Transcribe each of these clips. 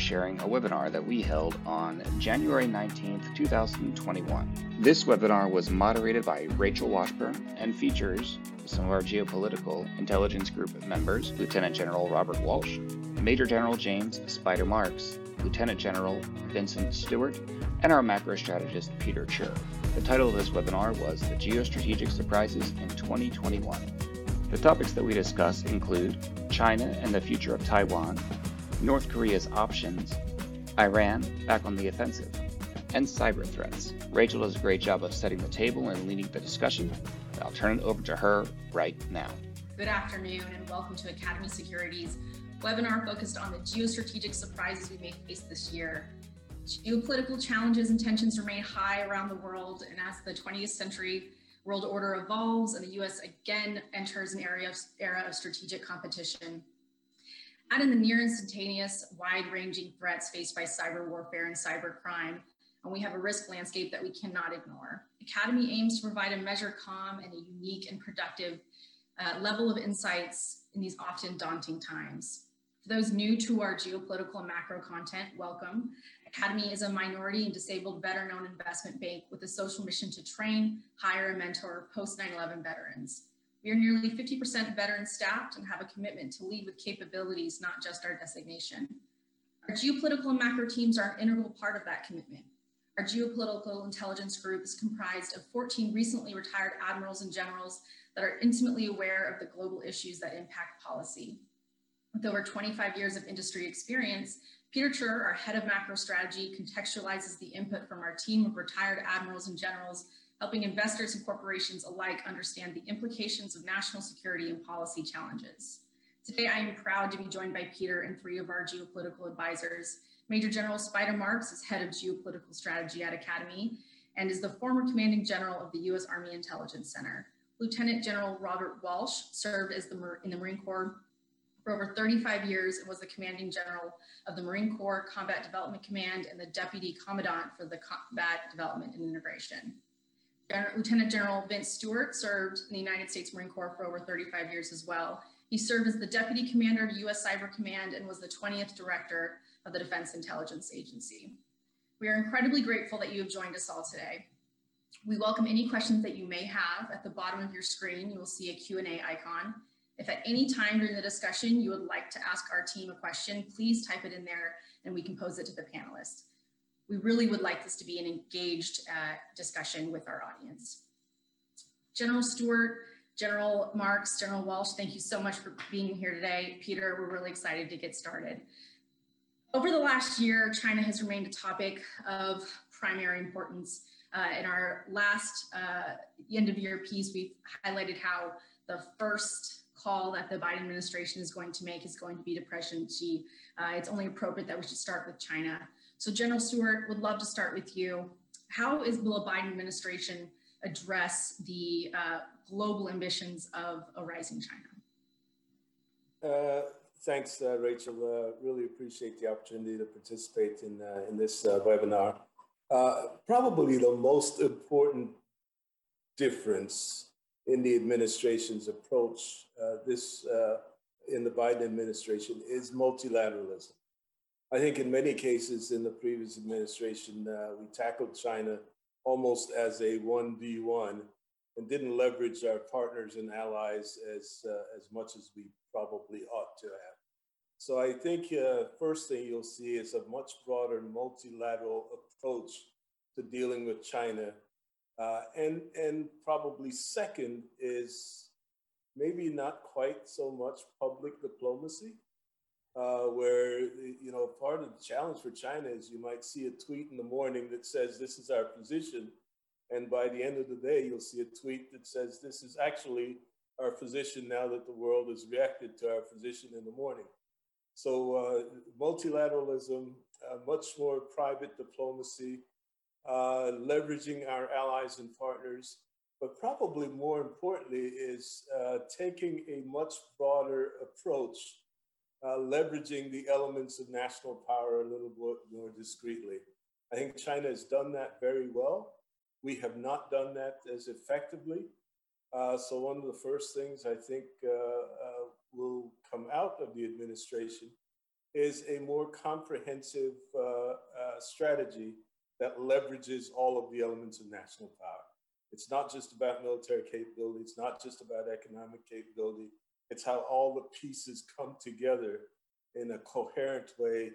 sharing a webinar that we held on January 19th, 2021. This webinar was moderated by Rachel Washburn and features some of our geopolitical intelligence group members Lieutenant General Robert Walsh, Major General James Spider Marks, Lieutenant General Vincent Stewart, and our macro strategist Peter Tchir. The title of this webinar was The Geostrategic Surprises in 2021. The topics that we discuss include China and the future of Taiwan, North Korea's options, Iran back on the offensive, and cyber threats. Rachel does a great job of setting the table and leading the discussion. I'll turn it over to her right now. Good afternoon and welcome to Academy Securities webinar focused on the geostrategic surprises we may face this year. Geopolitical challenges and tensions remain high around the world, and as the 20th century world order evolves and the US again enters an area of, era of strategic competition. Add in the near instantaneous, wide ranging threats faced by cyber warfare and cyber crime, and we have a risk landscape that we cannot ignore. Academy aims to provide a measure calm and a unique and productive uh, level of insights in these often daunting times. For those new to our geopolitical and macro content, welcome. Academy is a minority and disabled better known investment bank with a social mission to train, hire, and mentor post 9 11 veterans. We are nearly 50% veteran staffed and have a commitment to lead with capabilities, not just our designation. Our geopolitical and macro teams are an integral part of that commitment. Our geopolitical intelligence group is comprised of 14 recently retired admirals and generals that are intimately aware of the global issues that impact policy. With over 25 years of industry experience, Peter Tchir, our head of macro strategy, contextualizes the input from our team of retired admirals and generals, helping investors and corporations alike understand the implications of national security and policy challenges. Today, I am proud to be joined by Peter and three of our geopolitical advisors. Major General Spider Marks is head of geopolitical strategy at Academy and is the former commanding general of the U.S. Army Intelligence Center. Lieutenant General Robert Walsh served as the, in the Marine Corps for over 35 years and was the commanding general of the Marine Corps Combat Development Command and the deputy commandant for the Combat Development and Integration. Lieutenant General Vince Stewart served in the United States Marine Corps for over 35 years as well. He served as the deputy commander of U.S. Cyber Command and was the 20th director of the Defense Intelligence Agency. We are incredibly grateful that you have joined us all today. We welcome any questions that you may have. At the bottom of your screen, you will see a Q&A icon. If at any time during the discussion you would like to ask our team a question, please type it in there and we can pose it to the panelists. We really would like this to be an engaged uh, discussion with our audience. General Stewart, General Marks, General Walsh, thank you so much for being here today. Peter, we're really excited to get started. Over the last year, China has remained a topic of primary importance. Uh, in our last uh, end of year piece, we've highlighted how the first call that the Biden administration is going to make is going to be depression. Xi. Uh, it's only appropriate that we should start with China. So General Stewart, would love to start with you. How is will the Biden administration address the uh, global ambitions of a rising China? Uh, thanks, uh, Rachel. Uh, really appreciate the opportunity to participate in, uh, in this webinar. probably the most important difference in the administration's approach uh, this uh, in the Biden administration is multilateralism. I think in many cases in the previous administration, uh, we tackled China almost as a 1v1 and didn't leverage our partners and allies as, uh, as much as we probably ought to have. So I think uh, first thing you'll see is a much broader multilateral approach to dealing with China uh, and, and probably second is maybe not quite so much public diplomacy, uh, where, you know, part of the challenge for China is you might see a tweet in the morning that says, this is our position. And by the end of the day, you'll see a tweet that says, this is actually our position now that the world has reacted to our position in the morning. So uh, multilateralism, uh, much more private diplomacy, uh, leveraging our allies and partners, but probably more importantly is uh, taking a much broader approach, uh, leveraging the elements of national power a little bit more discreetly. I think China has done that very well. We have not done that as effectively. Uh, so one of the first things I think uh, uh, will come out of the administration is a more comprehensive strategy that leverages all of the elements of national power. It's not just about military capability. It's not just about economic capability. It's how all the pieces come together in a coherent way,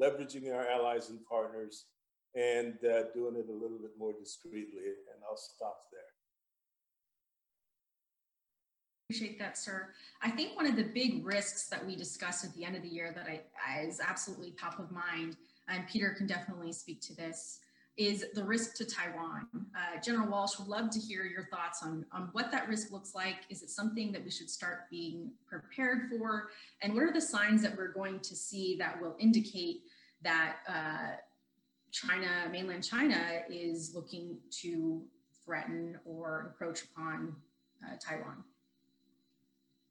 leveraging our allies and partners and uh, doing it a little bit more discreetly. And I'll stop there. Appreciate that, sir. I think one of the big risks that we discussed at the end of the year that I, I is absolutely top of mind, and Peter can definitely speak to this, is the risk to Taiwan. Uh, General Walsh would love to hear your thoughts on, on what that risk looks like. Is it something that we should start being prepared for? And what are the signs that we're going to see that will indicate that uh, China, mainland China, is looking to threaten or encroach upon uh, Taiwan?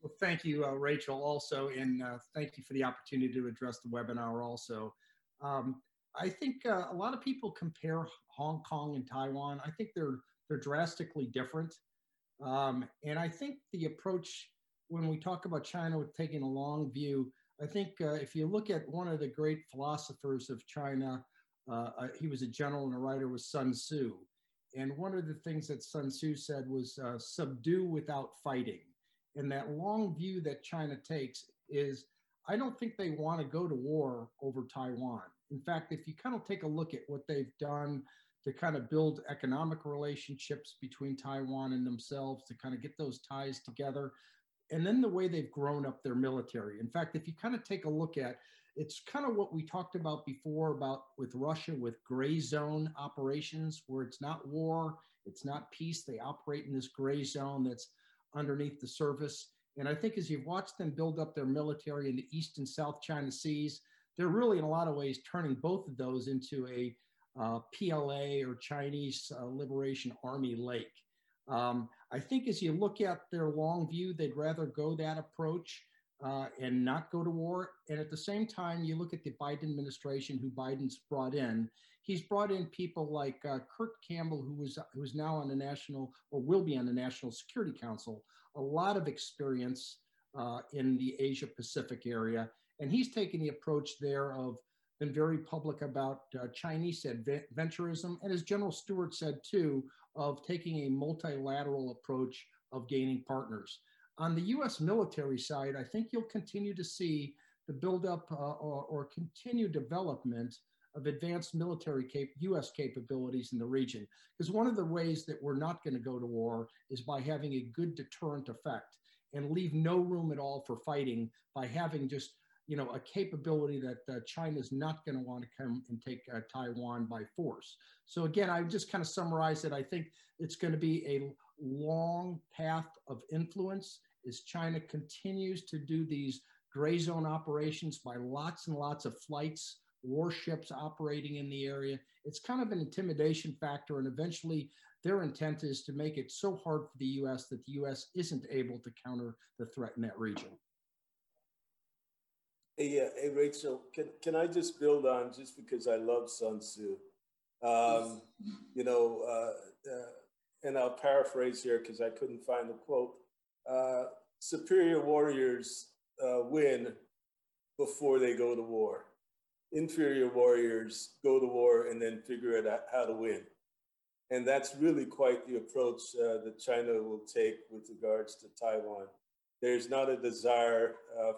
Well, thank you, uh, Rachel, also, and uh, thank you for the opportunity to address the webinar also. Um, I think uh, a lot of people compare Hong Kong and Taiwan. I think they're they're drastically different, um, and I think the approach when we talk about China with taking a long view, I think uh, if you look at one of the great philosophers of China, uh, uh, he was a general and a writer, was Sun Tzu, and one of the things that Sun Tzu said was uh, "subdue without fighting," and that long view that China takes is. I don't think they want to go to war over Taiwan. In fact, if you kind of take a look at what they've done to kind of build economic relationships between Taiwan and themselves, to kind of get those ties together, and then the way they've grown up their military. In fact, if you kind of take a look at it's kind of what we talked about before about with Russia with gray zone operations where it's not war, it's not peace. They operate in this gray zone that's underneath the surface. And I think as you've watched them build up their military in the East and South China Seas, they're really in a lot of ways turning both of those into a uh, PLA or Chinese uh, Liberation Army Lake. Um, I think as you look at their long view, they'd rather go that approach uh, and not go to war. And at the same time, you look at the Biden administration, who Biden's brought in. He's brought in people like uh, Kurt Campbell, who was who is now on the national or will be on the National Security Council. A lot of experience uh, in the Asia Pacific area, and he's taken the approach there of been very public about uh, Chinese adventurism, and as General Stewart said too, of taking a multilateral approach of gaining partners. On the U.S. military side, I think you'll continue to see the buildup uh, or, or continued development of advanced military cap- U.S. capabilities in the region. Because one of the ways that we're not going to go to war is by having a good deterrent effect and leave no room at all for fighting by having just you know, a capability that uh, China's not going to want to come and take uh, Taiwan by force. So again, I just kind of summarize it. I think it's going to be a long path of influence as China continues to do these gray zone operations by lots and lots of flights, warships operating in the area. It's kind of an intimidation factor, and eventually their intent is to make it so hard for the U.S. that the U.S. isn't able to counter the threat in that region. Uh, hey, Rachel, can, can I just build on just because I love Sun Tzu? Um, you know, uh, uh, and I'll paraphrase here because I couldn't find the quote. Uh, superior warriors uh, win before they go to war. Inferior warriors go to war and then figure it out how to win. And that's really quite the approach uh, that China will take with regards to Taiwan. There's not a desire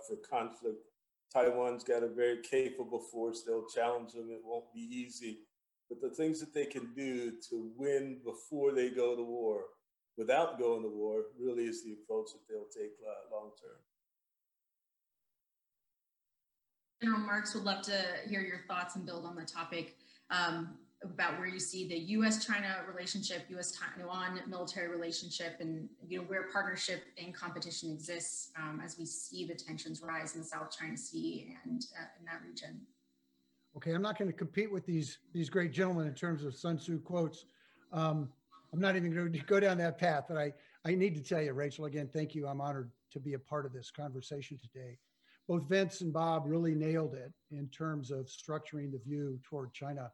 for conflict Taiwan's got a very capable force. They'll challenge them. It won't be easy. But the things that they can do to win before they go to war, without going to war, really is the approach that they'll take uh, long term. General Marks would love to hear your thoughts and build on the topic. Um, about where you see the U.S.-China relationship, U.S.-Taiwan military relationship, and you know where partnership and competition exists um, as we see the tensions rise in the South China Sea and uh, in that region. Okay, I'm not going to compete with these these great gentlemen in terms of Sun Tzu quotes. Um, I'm not even going to go down that path, but I I need to tell you, Rachel, again, thank you. I'm honored to be a part of this conversation today. Both Vince and Bob really nailed it in terms of structuring the view toward China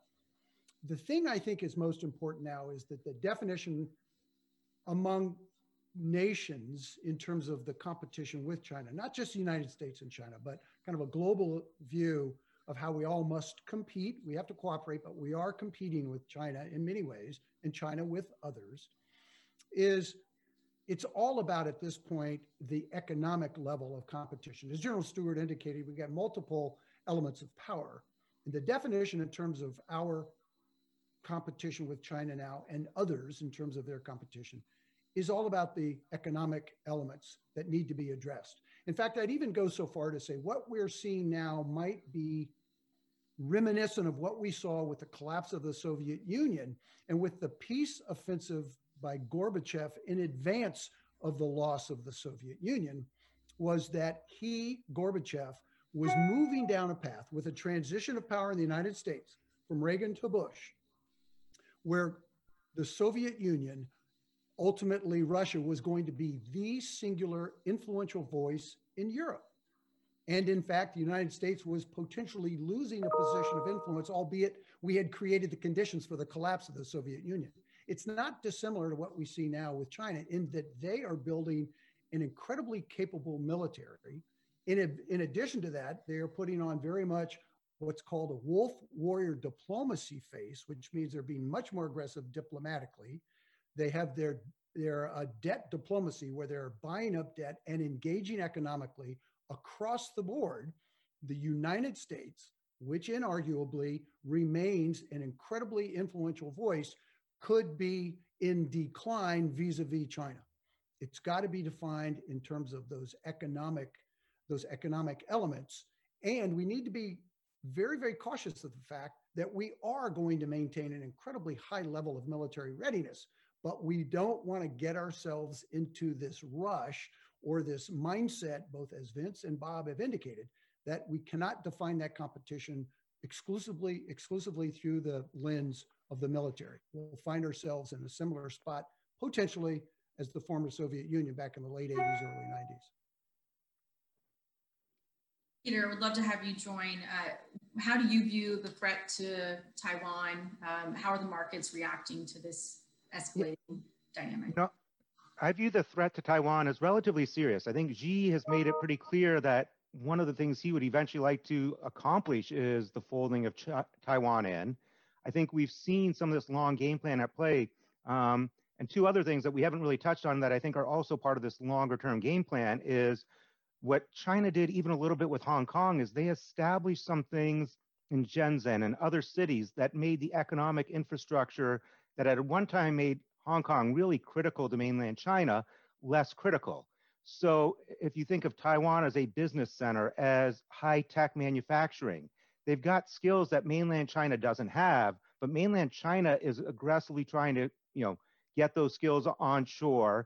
the thing I think is most important now is that the definition among nations in terms of the competition with China, not just the United States and China, but kind of a global view of how we all must compete. We have to cooperate, but we are competing with China in many ways, and China with others, is it's all about at this point the economic level of competition. As General Stewart indicated, we got multiple elements of power. And the definition in terms of our competition with China now and others in terms of their competition is all about the economic elements that need to be addressed. In fact, I'd even go so far to say what we're seeing now might be reminiscent of what we saw with the collapse of the Soviet Union and with the peace offensive by Gorbachev in advance of the loss of the Soviet Union was that he, Gorbachev, was moving down a path with a transition of power in the United States from Reagan to Bush, where the Soviet Union, ultimately Russia, was going to be the singular influential voice in Europe. And in fact, the United States was potentially losing a position of influence, albeit we had created the conditions for the collapse of the Soviet Union. It's not dissimilar to what we see now with China in that they are building an incredibly capable military. In, a, in addition to that, they are putting on very much what's called a wolf warrior diplomacy face, which means they're being much more aggressive diplomatically. They have their their uh, debt diplomacy, where they're buying up debt and engaging economically across the board, the United States, which inarguably remains an incredibly influential voice, could be in decline vis-a-vis China. It's got to be defined in terms of those economic, those economic elements. And we need to be very, very cautious of the fact that we are going to maintain an incredibly high level of military readiness, but we don't want to get ourselves into this rush or this mindset, both as Vince and Bob have indicated, that we cannot define that competition exclusively exclusively through the lens of the military. We'll find ourselves in a similar spot potentially as the former Soviet Union back in the late 80s, early 90s. Peter, I would love to have you join. Uh, how do you view the threat to Taiwan? Um, how are the markets reacting to this escalating dynamic? Know, I view the threat to Taiwan as relatively serious. I think Xi has made it pretty clear that one of the things he would eventually like to accomplish is the folding of Taiwan in. I think we've seen some of this long game plan at play. Um, and two other things that we haven't really touched on that I think are also part of this longer term game plan is what China did even a little bit with Hong Kong is they established some things in Shenzhen and other cities that made the economic infrastructure that at one time made Hong Kong really critical to mainland China, less critical. So if you think of Taiwan as a business center, as high tech manufacturing, they've got skills that mainland China doesn't have, but mainland China is aggressively trying to, you know, get those skills onshore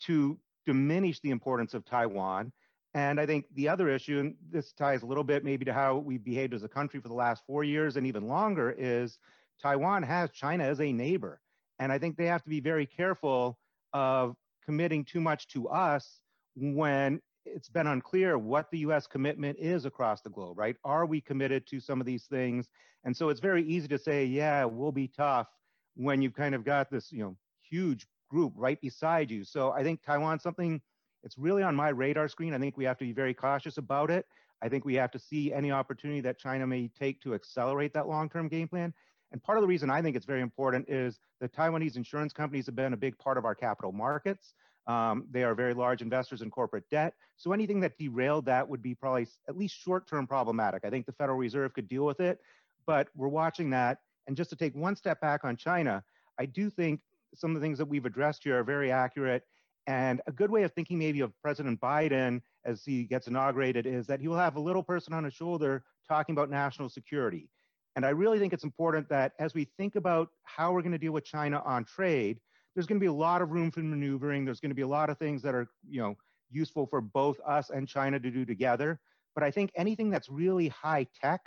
to diminish the importance of Taiwan. And I think the other issue, and this ties a little bit maybe to how we've behaved as a country for the last four years and even longer, is Taiwan has China as a neighbor. And I think they have to be very careful of committing too much to us when it's been unclear what the US commitment is across the globe, right? Are we committed to some of these things? And so it's very easy to say, yeah, we'll be tough when you've kind of got this, you know, huge group right beside you. So I think Taiwan's something it's really on my radar screen. I think we have to be very cautious about it. I think we have to see any opportunity that China may take to accelerate that long-term game plan. And part of the reason I think it's very important is the Taiwanese insurance companies have been a big part of our capital markets. Um, they are very large investors in corporate debt. So anything that derailed that would be probably at least short term problematic. I think the Federal Reserve could deal with it, but we're watching that. And just to take one step back on China, I do think some of the things that we've addressed here are very accurate. And a good way of thinking maybe of President Biden as he gets inaugurated is that he will have a little person on his shoulder talking about national security. And I really think it's important that as we think about how we're going to deal with China on trade, there's going to be a lot of room for maneuvering. There's going to be a lot of things that are, you know, useful for both us and China to do together. But I think anything that's really high tech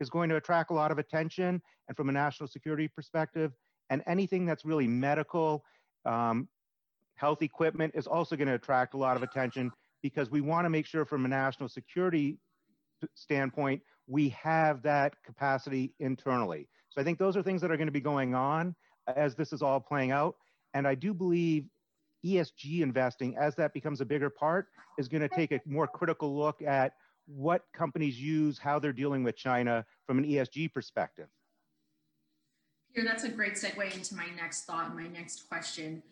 is going to attract a lot of attention and from a national security perspective. And anything that's really medical, um, health equipment is also going to attract a lot of attention because we want to make sure from a national security standpoint, we have that capacity internally. So I think those are things that are going to be going on as this is all playing out. And I do believe ESG investing, as that becomes a bigger part, is going to take a more critical look at what companies use, how they're dealing with China from an ESG perspective. Peter, that's a great segue into my next thought my next question.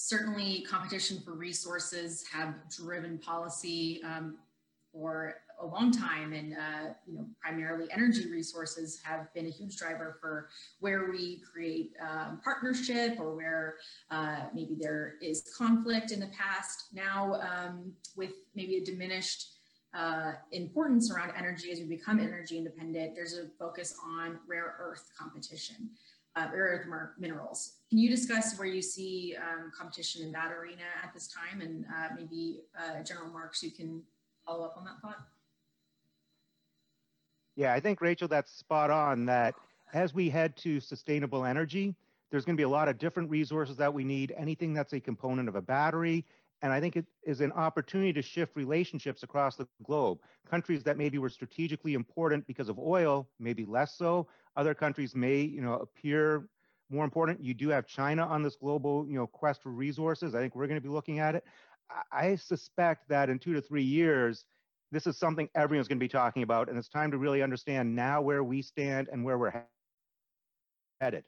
Certainly, competition for resources have driven policy um, for a long time, and uh, you know, primarily energy resources have been a huge driver for where we create um, partnership or where uh, maybe there is conflict in the past. Now, um, with maybe a diminished uh, importance around energy as we become energy independent, there's a focus on rare earth competition, uh, rare earth minerals. Can you discuss where you see um, competition in that arena at this time? And uh, maybe uh, General Marks, you can follow up on that thought? Yeah, I think, Rachel, that's spot on that as we head to sustainable energy, there's going to be a lot of different resources that we need, anything that's a component of a battery, and I think it is an opportunity to shift relationships across the globe. Countries that maybe were strategically important because of oil, maybe less so. Other countries may, you know, appear more important. You do have China on this global, you know, quest for resources. I think we're going to be looking at it. I suspect that in two to three years, this is something everyone's going to be talking about, and it's time to really understand now where we stand and where we're headed.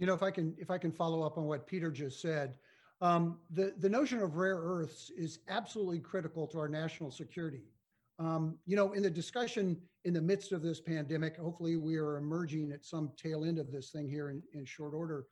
You know, if I can, if I can follow up on what Peter just said, um, the the notion of rare earths is absolutely critical to our national security. Um, you know, in the discussion in the midst of this pandemic, hopefully we are emerging at some tail end of this thing here in, in short order.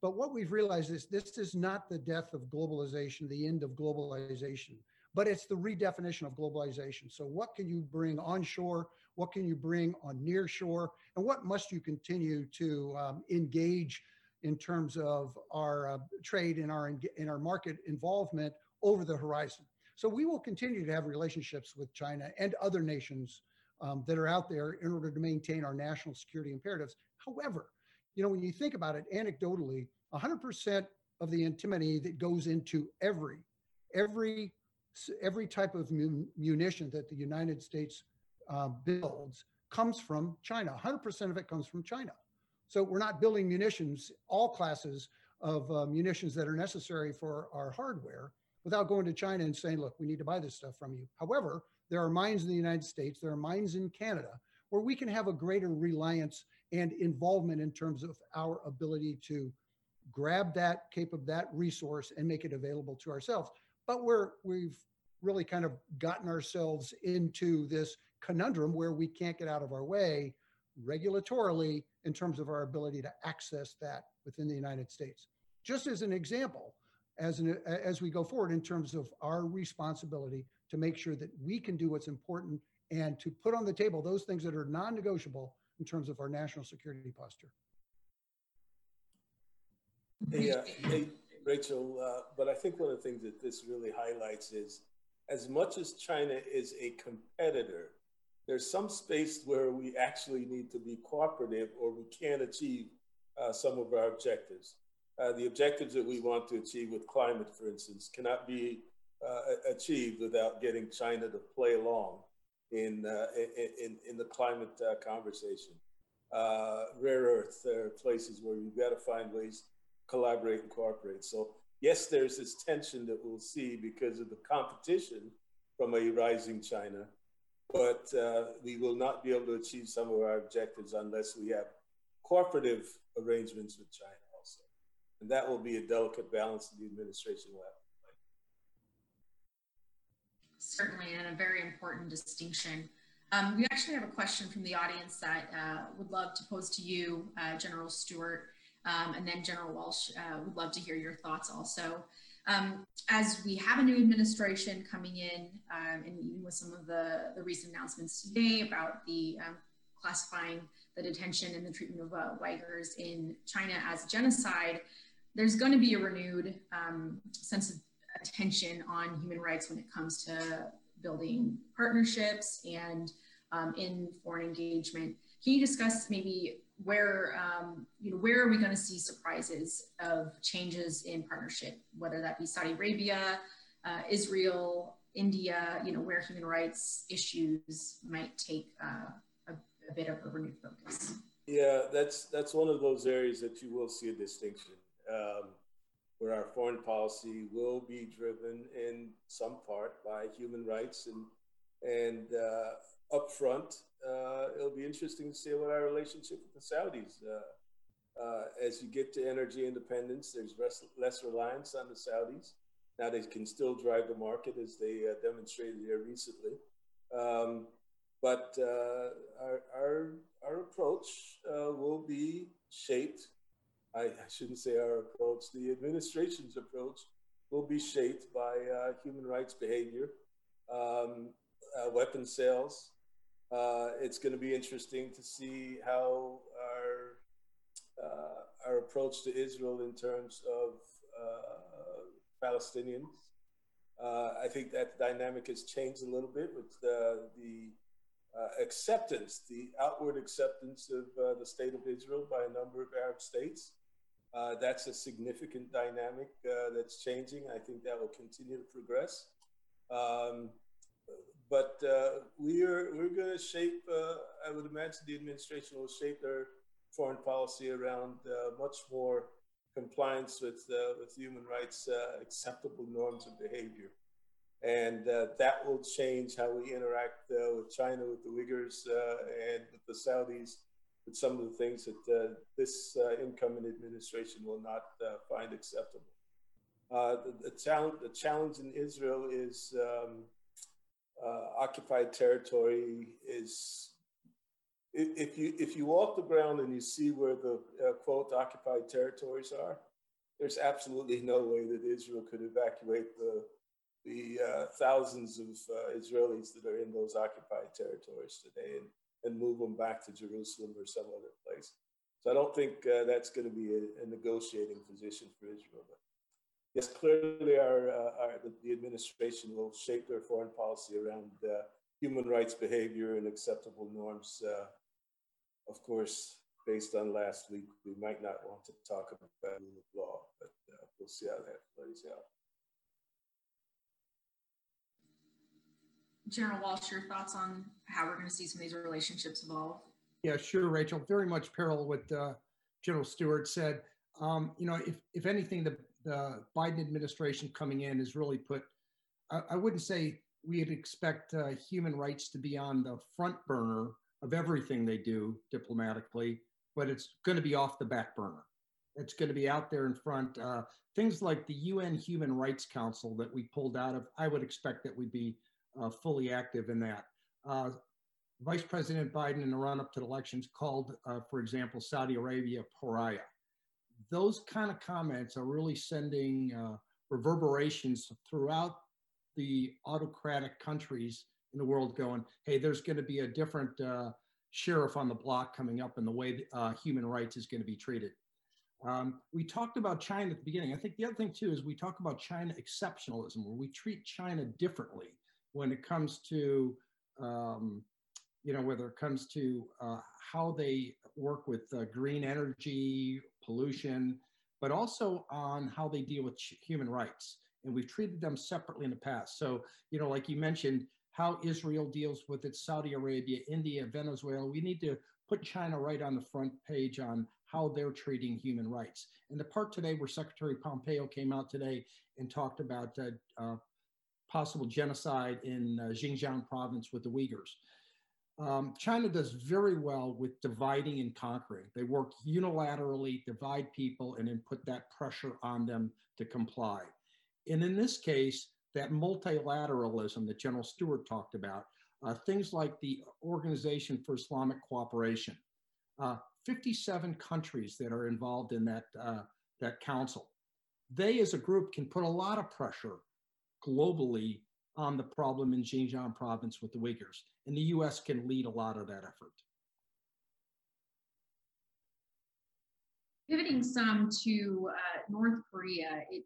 But what we've realized is this is not the death of globalization, the end of globalization, but it's the redefinition of globalization. So, what can you bring onshore? What can you bring on near shore? And what must you continue to um, engage in terms of our uh, trade and our in our market involvement over the horizon? So, we will continue to have relationships with China and other nations um, that are out there in order to maintain our national security imperatives. However, you know, when you think about it anecdotally, 100% of the antimony that goes into every, every, every type of munition that the United States uh, builds comes from China. 100% of it comes from China. So we're not building munitions, all classes of uh, munitions that are necessary for our hardware without going to China and saying, look, we need to buy this stuff from you. However, there are mines in the United States, there are mines in Canada where we can have a greater reliance and involvement in terms of our ability to grab that cape of that resource and make it available to ourselves. But we're we've really kind of gotten ourselves into this conundrum where we can't get out of our way regulatorily in terms of our ability to access that within the United States. Just as an example, as an, as we go forward in terms of our responsibility to make sure that we can do what's important and to put on the table those things that are non-negotiable in terms of our national security posture. Hey, uh, hey Rachel, uh, but I think one of the things that this really highlights is as much as China is a competitor, there's some space where we actually need to be cooperative or we can't achieve uh, some of our objectives. Uh, the objectives that we want to achieve with climate, for instance, cannot be uh, achieved without getting China to play along in, uh, in, in, the climate uh, conversation. Uh, rare earth, are places where you've got to find ways to collaborate and cooperate. So yes, there's this tension that we'll see because of the competition from a rising China, but uh, we will not be able to achieve some of our objectives unless we have cooperative arrangements with China. And that will be a delicate balance that the administration will have. certainly, and a very important distinction. Um, we actually have a question from the audience that uh, would love to pose to you, uh, General Stewart, um, and then General Walsh uh, would love to hear your thoughts also. Um, as we have a new administration coming in, um, and even with some of the, the recent announcements today about the um, classifying the detention and the treatment of uh, Uyghurs in China as genocide, there's going to be a renewed um, sense of attention on human rights when it comes to building partnerships and um, in foreign engagement. Can you discuss maybe where um, you know where are we going to see surprises of changes in partnership, whether that be Saudi Arabia, uh, Israel, India, you know where human rights issues might take uh, a, a, bit of a renewed focus. Yeah, that's that's one of those areas that you will see a distinction, um, where our foreign policy will be driven in some part by human rights and and uh, upfront, uh, it'll be interesting to see what our relationship with the Saudis. Uh, uh as you get to energy independence, there's less, less reliance on the Saudis. Now they can still drive the market as they uh, demonstrated here recently. Um, but uh, our, our, our approach will be shaped. I, I, shouldn't say our approach, the administration's approach will be shaped by uh, human rights behavior, um, uh, weapon sales. Uh, it's going to be interesting to see how our, uh, our approach to Israel in terms of Palestinians. I think that dynamic has changed a little bit with the, the uh, acceptance, the outward acceptance of uh, the state of Israel by a number of Arab states. Uh, that's a significant dynamic uh, that's changing. I think that will continue to progress. Um, but uh, we are we're going to shape. Uh, I would imagine the administration will shape their foreign policy around much more compliance with with human rights acceptable norms of behavior and uh, that will change how we interact uh, with China, with the Uyghurs, uh, and with the Saudis, some of the things that uh, this uh, incoming administration will not uh, find acceptable. the, the, challenge, the challenge in Israel is um, occupied territory is if you if you walk the ground and you see where the quote occupied territories are, there's absolutely no way that Israel could evacuate the the uh, thousands of uh, Israelis that are in those occupied territories today and, and move them back to Jerusalem or some other place. So I don't think uh, that's going to be a, a, negotiating position for Israel. But yes, clearly our, uh, our the, administration will shape their foreign policy around uh, human rights behavior and acceptable norms. Uh, of course, based on last week, we might not want to talk about rule of law, but we'll see how that plays out. General Walsh, your thoughts on how we're going to see some of these relationships evolve? Yeah, sure, Rachel. Very much parallel with uh, General Stewart said. Um, you know, if if anything, the the Biden administration coming in has really put. I, I wouldn't say we'd expect uh, human rights to be on the front burner of everything they do diplomatically, but it's going to be off the back burner. It's going to be out there in front. Uh, things like the UN Human Rights Council that we pulled out of, I would expect that we'd be fully active in that. Uh, Vice President Biden, in the run up to the elections, called, uh, for example, Saudi Arabia pariah. Those kind of comments are really sending uh, reverberations throughout the autocratic countries in the world, going, hey, there's going to be a different uh, sheriff on the block coming up in the way uh, human rights is going to be treated. Um, we talked about China at the beginning. I think the other thing too is we talk about China exceptionalism, where we treat China differently when it comes to um, you know whether it comes to uh, how they work with uh, green energy pollution but also on how they deal with human rights. And we've treated them separately in the past. So you know like you mentioned how israel deals with it saudi arabia india venezuela we need to put china right on the front page on how they're treating human rights. And the part today where secretary pompeo came out today and talked about uh, uh possible genocide in uh, Xinjiang province with the Uyghurs. Um, China does very well with dividing and conquering. They work unilaterally, divide people, and then put that pressure on them to comply. And in this case, that multilateralism that General Stewart talked about, uh, things like the Organization for Islamic Cooperation, uh, 57 countries that are involved in that, uh, that council. They, as a group, can put a lot of pressure globally on the problem in Xinjiang province with the Uyghurs. And the US can lead a lot of that effort. Pivoting some to uh, North Korea, it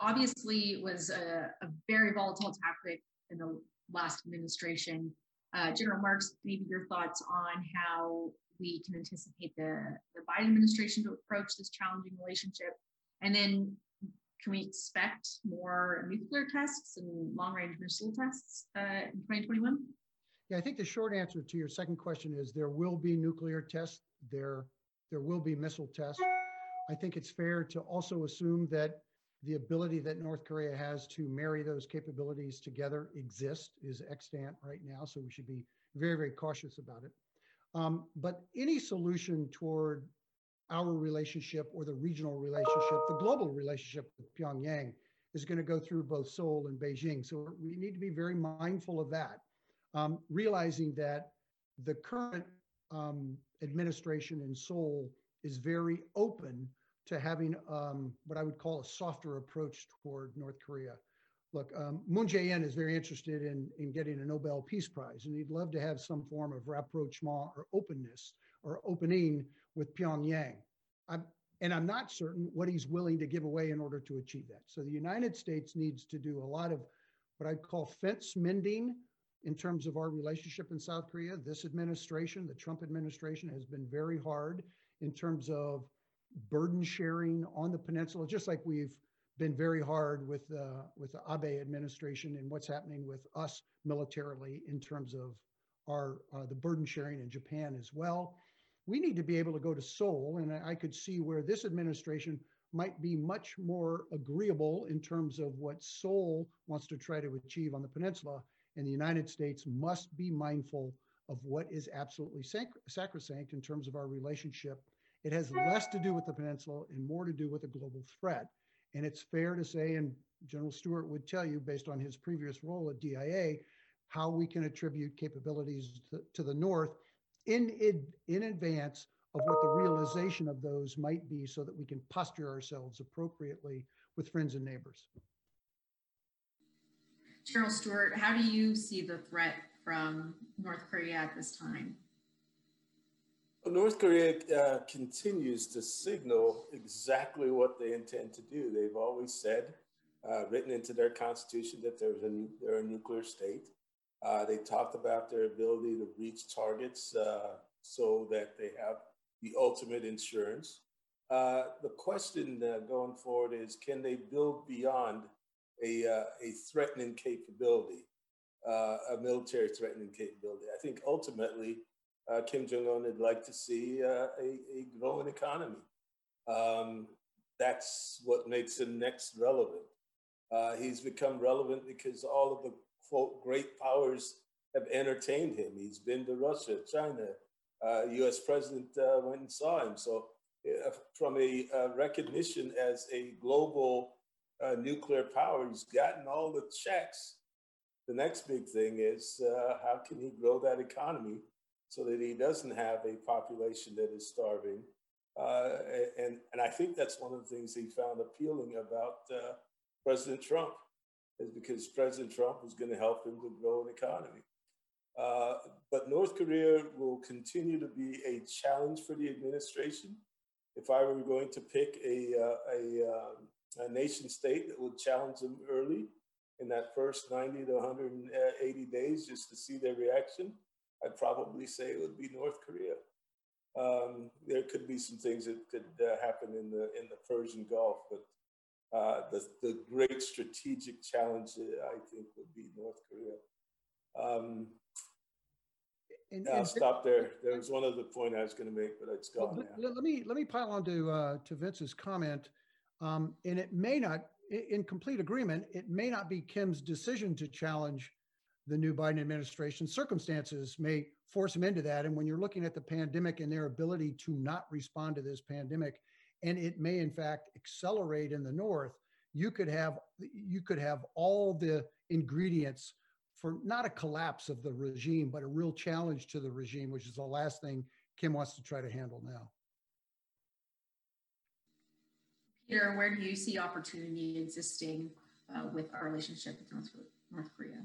obviously was a, a, very volatile topic in the last administration. Uh, General Marks, maybe your thoughts on how we can anticipate the, the Biden administration to approach this challenging relationship. And then can we expect more nuclear tests and long range missile tests uh, in 2021? Yeah, I think the short answer to your second question is there will be nuclear tests there, there will be missile tests. I think it's fair to also assume that the ability that North Korea has to marry those capabilities together exist is extant right now. So we should be very, very cautious about it. Um, but any solution toward our relationship or the regional relationship, the global relationship with Pyongyang is going to go through both Seoul and Beijing. So we need to be very mindful of that, um, realizing that the current um, administration in Seoul is very open to having um, what I would call a softer approach toward North Korea. Look, um, Moon Jae-in is very interested in, in getting a Nobel Peace Prize, and he'd love to have some form of rapprochement or openness or opening with Pyongyang. I'm, and I'm not certain what he's willing to give away in order to achieve that. So the United States needs to do a lot of what I'd call fence mending in terms of our relationship in South Korea. This administration, the Trump administration, has been very hard in terms of burden sharing on the peninsula, just like we've been very hard with uh, with the Abe administration and what's happening with us militarily in terms of our uh, the burden sharing in Japan as well. We need to be able to go to Seoul, and I could see where this administration might be much more agreeable in terms of what Seoul wants to try to achieve on the peninsula, and the United States must be mindful of what is absolutely sac- sacrosanct in terms of our relationship. It has less to do with the peninsula and more to do with a global threat. And it's fair to say, and General Stewart would tell you, based on his previous role at DIA, how we can attribute capabilities to, to the North in, in, in advance of what the realization of those might be so that we can posture ourselves appropriately with friends and neighbors. General Stewart, how do you see the threat from North Korea at this time? Well, North Korea uh, continues to signal exactly what they intend to do. They've always said, uh, written into their constitution, that there's a, they're a nuclear state. Uh, they talked about their ability to reach targets uh, so that they have the ultimate insurance. Uh, the question uh, going forward is can they build beyond a, uh, a threatening capability, uh, a military threatening capability? I think ultimately Kim Jong un would like to see a, a, growing economy. Um, that's what makes him next relevant. he's become relevant because all of the quote, great powers have entertained him. He's been to Russia, China. Uh, U.S. president uh, went and saw him. So, uh, from a uh, recognition as a global uh, nuclear power, he's gotten all the checks. The next big thing is uh, how can he grow that economy so that he doesn't have a population that is starving? and, and I think that's one of the things he found appealing about President Trump is because President Trump is going to help him to grow an economy. Uh, but North Korea will continue to be a challenge for the administration. If I were going to pick a, uh, a, uh, a, nation state that would challenge them early in that first 90 to 180 days just to see their reaction, I'd probably say it would be North Korea. Um, there could be some things that could uh, happen in the in the Persian Gulf, but uh, the, the great strategic challenge, uh, I think, would be North Korea. Um, and, I'll and stop there. There was one other point I was going to make, but it's gone well, now. Let me let me pile on to uh, to Vince's comment, um, and it may not, in complete agreement, it may not be Kim's decision to challenge the new Biden administration. Circumstances may force him into that, and when you're looking at the pandemic and their ability to not respond to this pandemic, and it may in fact accelerate in the north you could have you could have all the ingredients for not a collapse of the regime but a real challenge to the regime which is the last thing kim wants to try to handle now. Peter where do you see opportunity existing uh, with our relationship with north, north korea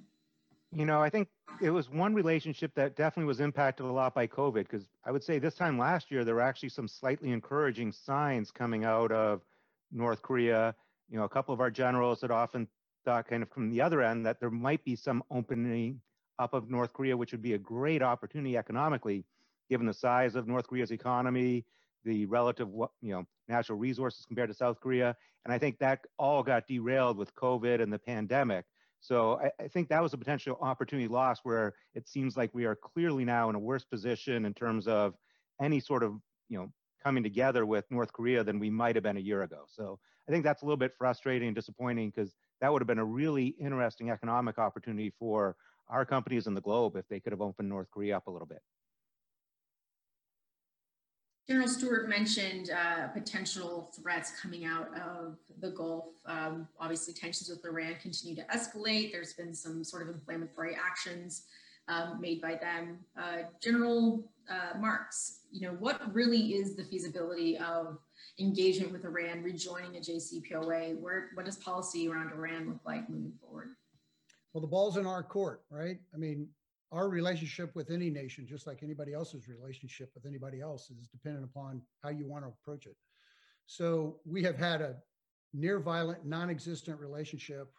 you know, I think it was one relationship that definitely was impacted a lot by COVID because I would say this time last year, there were actually some slightly encouraging signs coming out of North Korea. You know, a couple of our generals had often thought, kind of from the other end, that there might be some opening up of North Korea, which would be a great opportunity economically, given the size of North Korea's economy, the relative, you know, natural resources compared to South Korea. And I think that all got derailed with COVID and the pandemic. So I, I, think that was a potential opportunity lost where it seems like we are clearly now in a worse position in terms of any sort of you know, coming together with North Korea than we might have been a year ago. So I think that's a little bit frustrating and disappointing because that would have been a really interesting economic opportunity for our companies in the globe if they could have opened North Korea up a little bit. General Stewart mentioned uh, potential threats coming out of the Gulf. Um, obviously, tensions with Iran continue to escalate. There's been some sort of inflammatory actions um, made by them. Uh, General uh, Marks, you know, what really is the feasibility of engagement with Iran, rejoining a JCPOA? Where, what does policy around Iran look like moving forward? Well, the ball's in our court, right? I mean, our relationship with any nation, just like anybody else's relationship with anybody else, is dependent upon how you want to approach it. So we have had a near violent, non existent relationship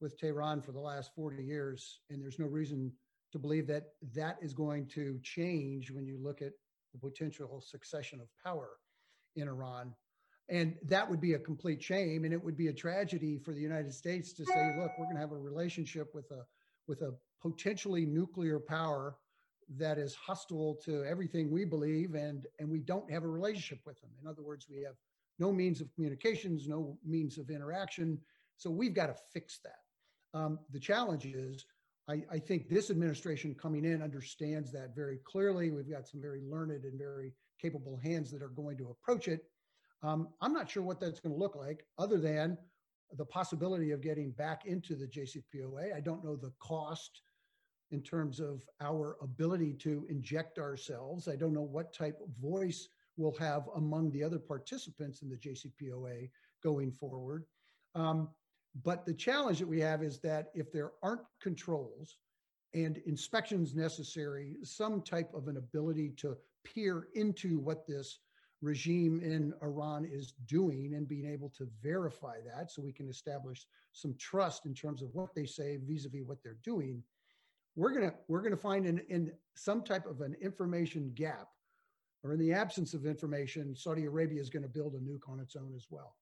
with Tehran for the last 40 years, and there's no reason to believe that that is going to change when you look at the potential succession of power in Iran. And that would be a complete shame, and it would be a tragedy for the United States to say, look, we're going to have a relationship with a with a potentially nuclear power that is hostile to everything we believe and and we don't have a relationship with them. In other words we have no means of communications no means of interaction. So we've got to fix that. Um, the challenge is I, I, think this administration coming in understands that very clearly. We've got some very learned and very capable hands that are going to approach it. Um, i'm not sure what that's going to look like other than the possibility of getting back into the jcpoa i don't know the cost in terms of our ability to inject ourselves. I don't know what type of voice we'll have among the other participants in the JCPOA going forward. Um, but the challenge that we have is that if there aren't controls and inspections necessary, some type of an ability to peer into what this regime in Iran is doing and being able to verify that so we can establish some trust in terms of what they say vis-a-vis what they're doing we're going to we're to find in, in some type of an information gap or in the absence of information saudi arabia is going to build a nuke on its own as well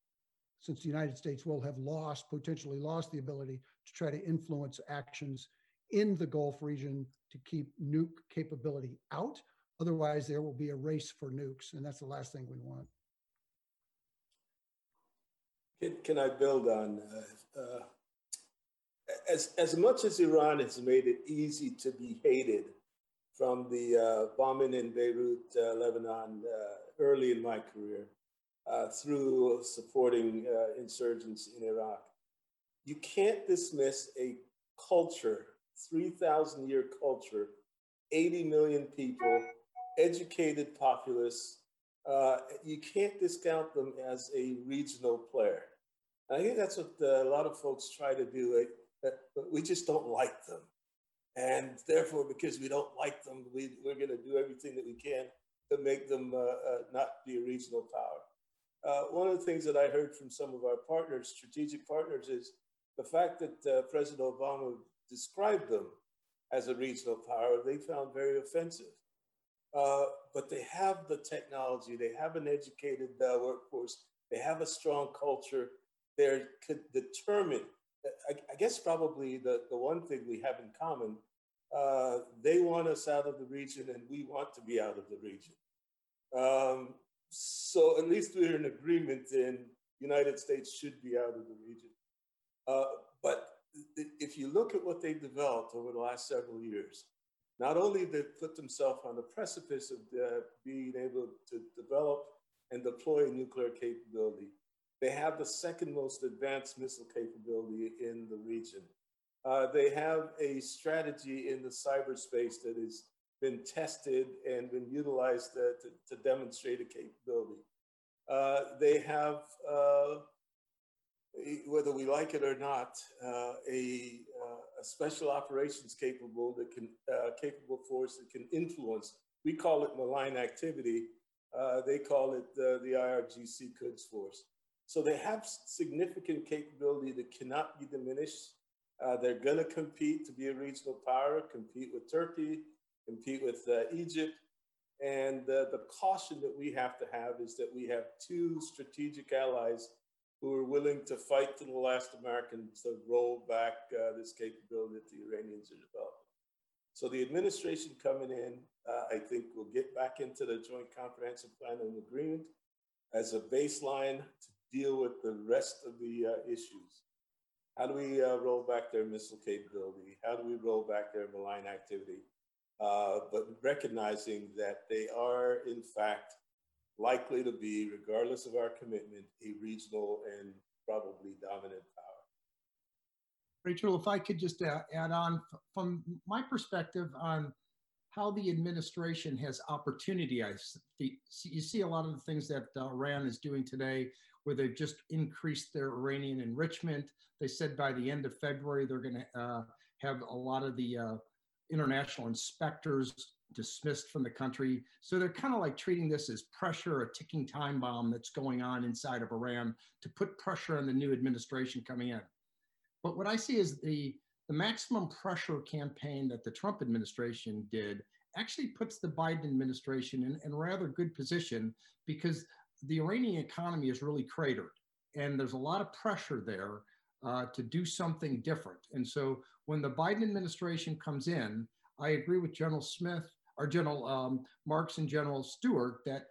since the united states will have lost potentially lost the ability to try to influence actions in the gulf region to keep nuke capability out. Otherwise there will be a race for nukes and that's the last thing we want. Can, can i build on uh, uh, as, as much as Iran has made it easy to be hated from the uh, bombing in Beirut, uh, Lebanon, uh, early in my career, uh, through supporting uh, insurgents in Iraq, you can't dismiss a culture, 3,000 year culture, 80 million people, educated populace. Uh, you can't discount them as a regional player. I think that's what a lot of folks try to do but we just don't like them. And therefore, because we don't like them, we, we're going to do everything that we can to make them uh, uh, not be a regional power. Uh, one of the things that I heard from some of our partners, strategic partners, is the fact that uh, President Obama described them as a regional power, they found very offensive. Uh, but they have the technology, they have an educated uh, workforce, they have a strong culture, they're determined I, I, guess probably the, the one thing we have in common, uh, they want us out of the region and we want to be out of the region. Um, so at least we're in agreement in United States should be out of the region. Uh, but if you look at what they've developed over the last several years, not only they put themselves on the precipice of uh, being able to develop and deploy nuclear capability, they have the second most advanced missile capability in the region. Uh, they have a strategy in the cyberspace that has been tested and been utilized to, to, demonstrate a capability. Uh, they have, uh, whether we like it or not, uh, a, uh, a, special operations capable that can capable force that can influence. We call it malign activity. they call it the IRGC Quds Force. So they have significant capability that cannot be diminished. Uh, they're going to compete to be a regional power, compete with Turkey, compete with uh, Egypt. And uh, the caution that we have to have is that we have two strategic allies who are willing to fight to the last American to roll back uh, this capability that the Iranians are developing. So the administration coming in, uh, I think will get back into the Joint Comprehensive Plan and Agreement as a baseline to deal with the rest of the uh, issues. How do we uh, roll back their missile capability? How do we roll back their malign activity? Uh, but recognizing that they are, in fact, likely to be, regardless of our commitment, a regional and probably dominant power. Rachel, if I could just uh, add on from my perspective on how the administration has opportunity. I see, you see a lot of the things that uh, Iran is doing today, where they've just increased their Iranian enrichment. They said by the end of February they're going to uh, have a lot of the uh, international inspectors dismissed from the country. So they're kind of like treating this as pressure, a ticking time bomb that's going on inside of Iran to put pressure on the new administration coming in. But what I see is the the maximum pressure campaign that the Trump administration did actually puts the Biden administration in, in a rather good position because the Iranian economy is really cratered and there's a lot of pressure there uh, to do something different. And so when the Biden administration comes in, I agree with General Smith or General um, Marks and General Stewart that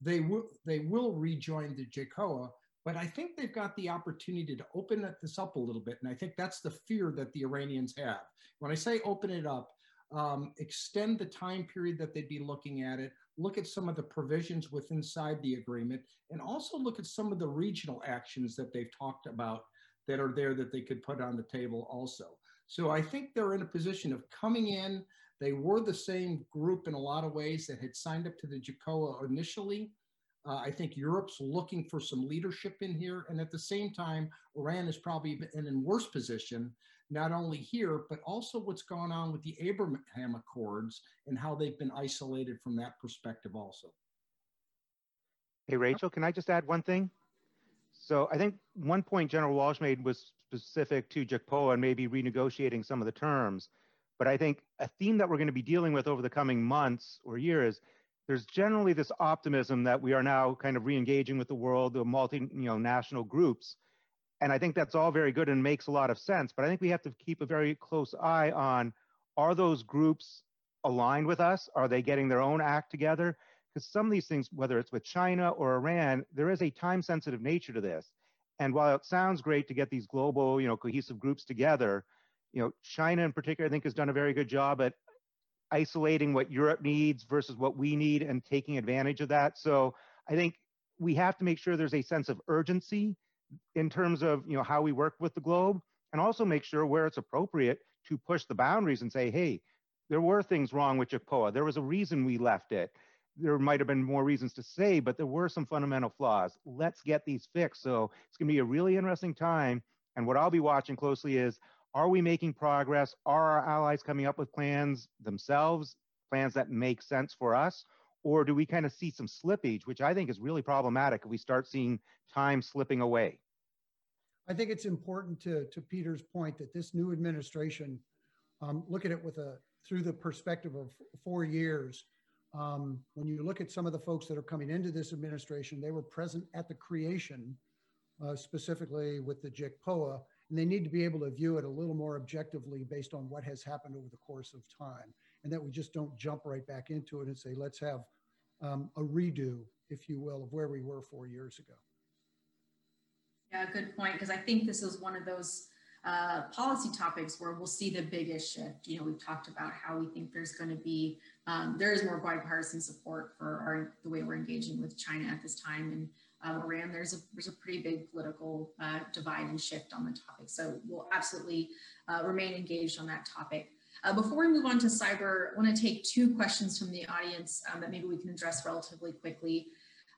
they will they will rejoin the JCPOA, but I think they've got the opportunity to open this up a little bit. And I think that's the fear that the Iranians have. When I say open it up, um, extend the time period that they'd be looking at it, look at some of the provisions within inside the agreement, and also look at some of the regional actions that they've talked about that are there that they could put on the table also. So I think they're in a position of coming in. They were the same group in a lot of ways that had signed up to the JCPOA initially. Uh, I think Europe's looking for some leadership in here. And at the same time, Iran is probably in a worse position, not only here, but also what's gone on with the Abraham Accords and how they've been isolated from that perspective also. Hey, Rachel, can I just add one thing? So I think one point General Walsh made was specific to JCPOA and maybe renegotiating some of the terms. But I think a theme that we're going to be dealing with over the coming months or years there's generally this optimism that we are now kind of re-engaging with the world, the multi, you know, national groups. And I think that's all very good and makes a lot of sense. But I think we have to keep a very close eye on are those groups aligned with us? Are they getting their own act together? Because some of these things, whether it's with China or Iran, there is a time sensitive nature to this. And while it sounds great to get these global, you know, cohesive groups together, you know, China in particular, I think has done a very good job at isolating what Europe needs versus what we need and taking advantage of that. So I think we have to make sure there's a sense of urgency in terms of you know how we work with the globe and also make sure where it's appropriate to push the boundaries and say, hey, there were things wrong with JCPOA. There was a reason we left it. There might have been more reasons to say, but there were some fundamental flaws. Let's get these fixed. So it's going to be a really interesting time. And what I'll be watching closely is are we making progress? Are our allies coming up with plans themselves, plans that make sense for us? Or do we kind of see some slippage, which I think is really problematic if we start seeing time slipping away? I think it's important to, to Peter's point that this new administration, um, look at it with a through the perspective of four years. Um, when you look at some of the folks that are coming into this administration, they were present at the creation, uh, specifically with the JCPOA, and they need to be able to view it a little more objectively based on what has happened over the course of time and that we just don't jump right back into it and say let's have um, a redo if you will of where we were four years ago yeah good point because i think this is one of those uh, policy topics where we'll see the biggest shift. You know, we've talked about how we think there's going to be um, there is more bipartisan support for our, the way we're engaging with China at this time, and um, Iran, there's a, there's a pretty big political uh, divide and shift on the topic. So we'll absolutely uh, remain engaged on that topic. Uh, before we move on to cyber, I want to take two questions from the audience um, that maybe we can address relatively quickly.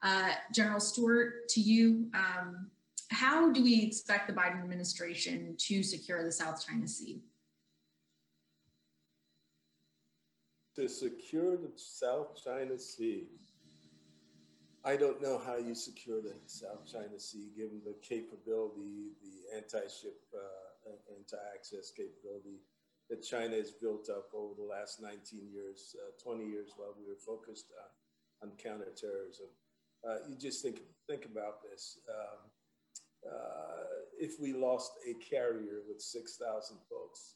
Uh, General Stewart, to you, um, how do we expect the Biden administration to secure the South China Sea? To secure the South China Sea, I don't know how you secure the South China Sea, given the capability, the anti-ship, uh, anti-access capability that China has built up over the last 19 years, uh, 20 years, while we were focused on, on counterterrorism. Uh, you just think think about this. Um, uh, if we lost a carrier with 6,000 folks,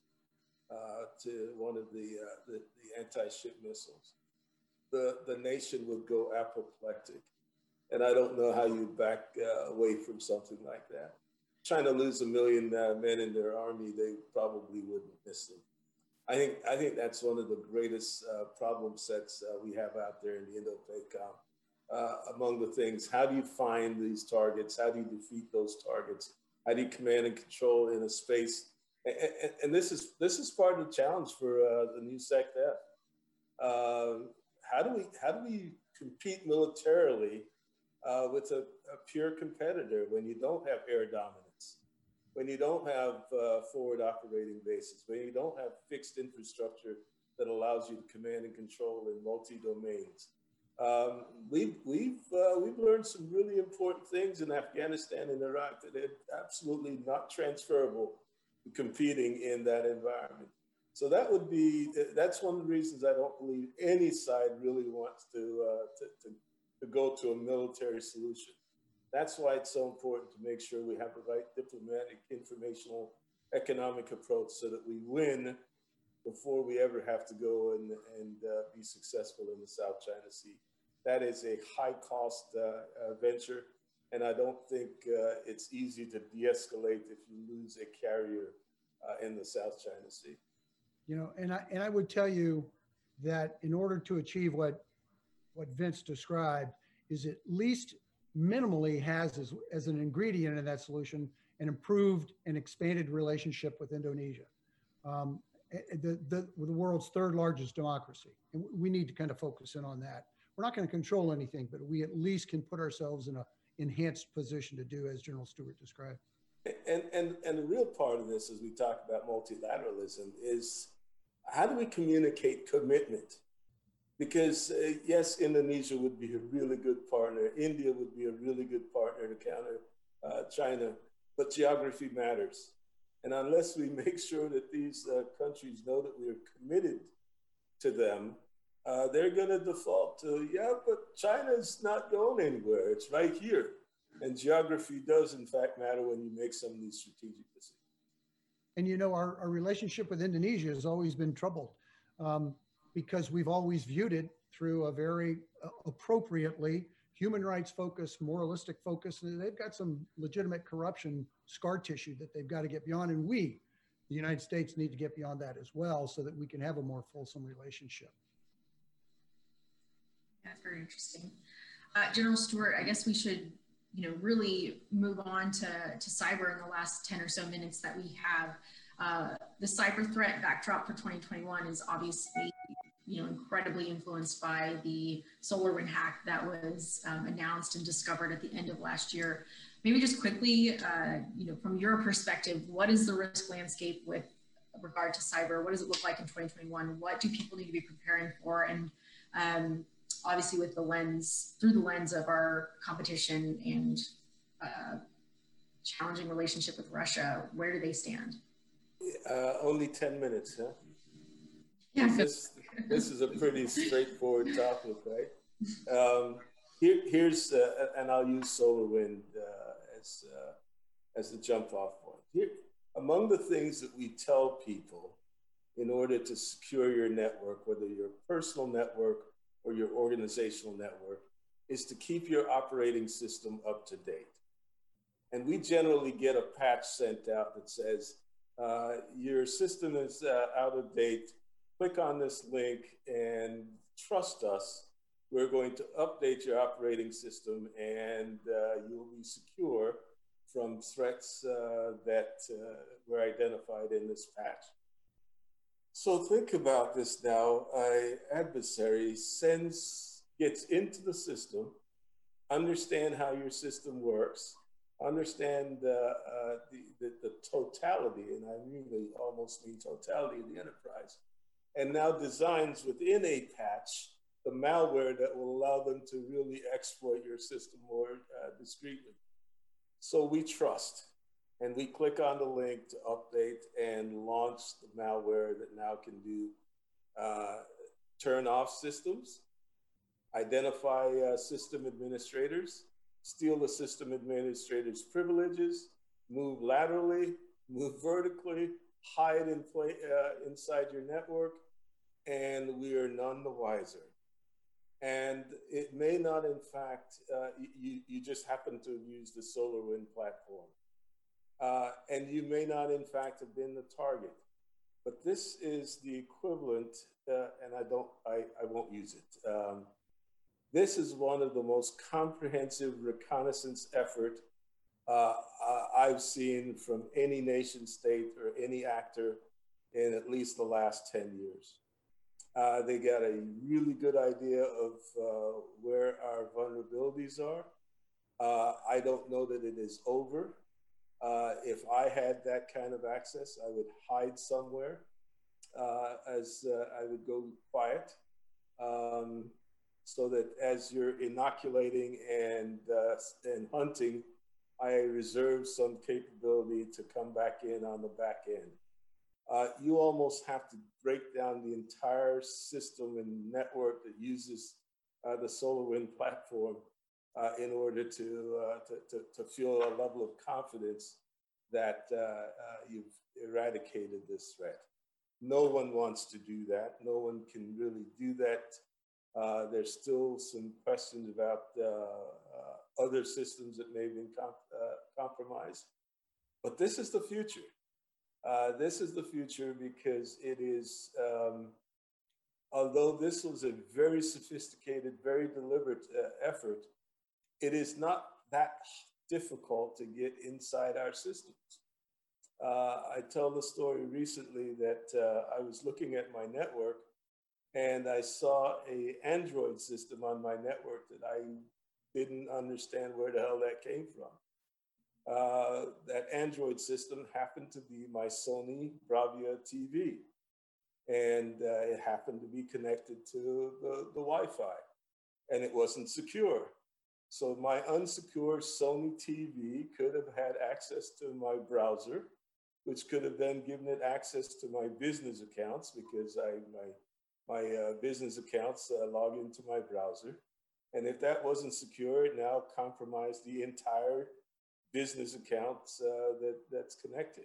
uh, to one of the, uh, the, the anti-ship missiles, the, the nation would go apoplectic. And I don't know how you back uh, away from something like that. China to lose a million uh, men in their army, they probably wouldn't miss them. I think, I think that's one of the greatest uh, problem sets uh, we have out there in the Indo-PACOM. Uh, among the things, how do you find these targets? How do you defeat those targets? How do you command and control in a space? And, and, and this is this is part of the challenge for uh, the new SecDef. Uh, how do we how do we compete militarily uh, with a, a, pure competitor when you don't have air dominance, when you don't have uh, forward operating bases, when you don't have fixed infrastructure that allows you to command and control in multi domains? Um, we've we've uh, we've learned some really important things in Afghanistan and Iraq that are absolutely not transferable competing in that environment. So that would be that's one of the reasons I don't believe any side really wants to uh, to, to, to go to a military solution. That's why it's so important to make sure we have the right diplomatic, informational, economic approach so that we win before we ever have to go and, and uh, be successful in the South China Sea. That is a high cost uh, uh, venture, and I don't think uh, it's easy to de escalate if you lose a carrier uh, in the South China Sea. You know, and I, and I would tell you that in order to achieve what, what Vince described, is at least minimally has as, as an ingredient in that solution an improved and expanded relationship with Indonesia. Um, Eh, eh, the, the, the world's third largest democracy. And we need to kind of focus in on that. We're not going to control anything, but we at least can put ourselves in a enhanced position to do as General Stewart described. And, and, and the real part of this, as we talk about multilateralism, is how do we communicate commitment? Because uh, yes, Indonesia would be a really good partner. India would be a really good partner to counter uh, China, but geography matters. And unless we make sure that these uh, countries know that we are committed to them, uh, they're going to default to, yeah, but China's not going anywhere. It's right here. And geography does, in fact, matter when you make some of these strategic decisions. And you know, our, our relationship with Indonesia has always been troubled um, because we've always viewed it through a very uh, appropriately human rights focus, moralistic focus. And They've got some legitimate corruption scar tissue that they've got to get beyond. And we, the United States, need to get beyond that as well so that we can have a more fulsome relationship. That's very interesting. Uh, General Stewart, I guess we should, you know, really move on to, to cyber in the last 10 or so minutes that we have. Uh, the cyber threat backdrop for 2021 is obviously you know, incredibly influenced by the SolarWinds hack that was um, announced and discovered at the end of last year. Maybe just quickly, uh, you know, from your perspective, what is the risk landscape with regard to cyber? What does it look like in 2021? What do people need to be preparing for? And um, obviously, with the lens through the lens of our competition and uh, challenging relationship with Russia, where do they stand? Uh, only 10 minutes, huh? Yeah. This, this is a pretty straightforward topic, right? Um, here, here's, uh, and I'll use SolarWinds uh, as, uh, as the jump off point. Here, among the things that we tell people in order to secure your network, whether your personal network or your organizational network, is to keep your operating system up to date. And we generally get a patch sent out that says, uh, your system is uh, out of date click on this link and trust us. We're going to update your operating system and uh, you'll be secure from threats uh, that uh, were identified in this patch. So think about this now. An adversary sends, gets into the system, understand how your system works, understand uh, uh, the, the, the, totality, and I really almost mean totality of the enterprise, and now designs within a patch the malware that will allow them to really exploit your system more uh, discreetly. So we trust and we click on the link to update and launch the malware that now can do uh, turn off systems, identify uh, system administrators, steal the system administrator's privileges, move laterally, move vertically, hide in play, uh, inside your network, and we are none the wiser. And it may not, in fact, uh, you, you just happen to use the solar wind platform. Uh, and you may not, in fact, have been the target. But this is the equivalent, uh, and I don't, I, I won't use it. Um, this is one of the most comprehensive reconnaissance effort uh, I've seen from any nation state or any actor in at least the last 10 years. Uh, they got a really good idea of uh, where our vulnerabilities are. Uh, I don't know that it is over. Uh, if I had that kind of access, I would hide somewhere uh, as I would go quiet. Um, so that as you're inoculating and, and hunting, I reserve some capability to come back in on the back end uh, you almost have to break down the entire system and network that uses uh, the SolarWinds platform uh, in order to, uh, to, to, to, a level of confidence that uh, uh, you've eradicated this threat. No one wants to do that. No one can really do that. there's still some questions about other systems that may have been comp compromised. But this is the future. Uh, this is the future because it is, um, although this was a very sophisticated, very deliberate uh, effort, it is not that difficult to get inside our systems. Uh, I tell the story recently that uh, I was looking at my network and I saw a Android system on my network that I didn't understand where the hell that came from. Uh, that Android system happened to be my Sony Bravia TV. And uh, it happened to be connected to the, the Wi Fi, and it wasn't secure. So my unsecure Sony TV could have had access to my browser, which could have then given it access to my business accounts because I my my uh, business accounts uh, log into my browser. And if that wasn't secure, it now compromised the entire business accounts uh, that, that's connected.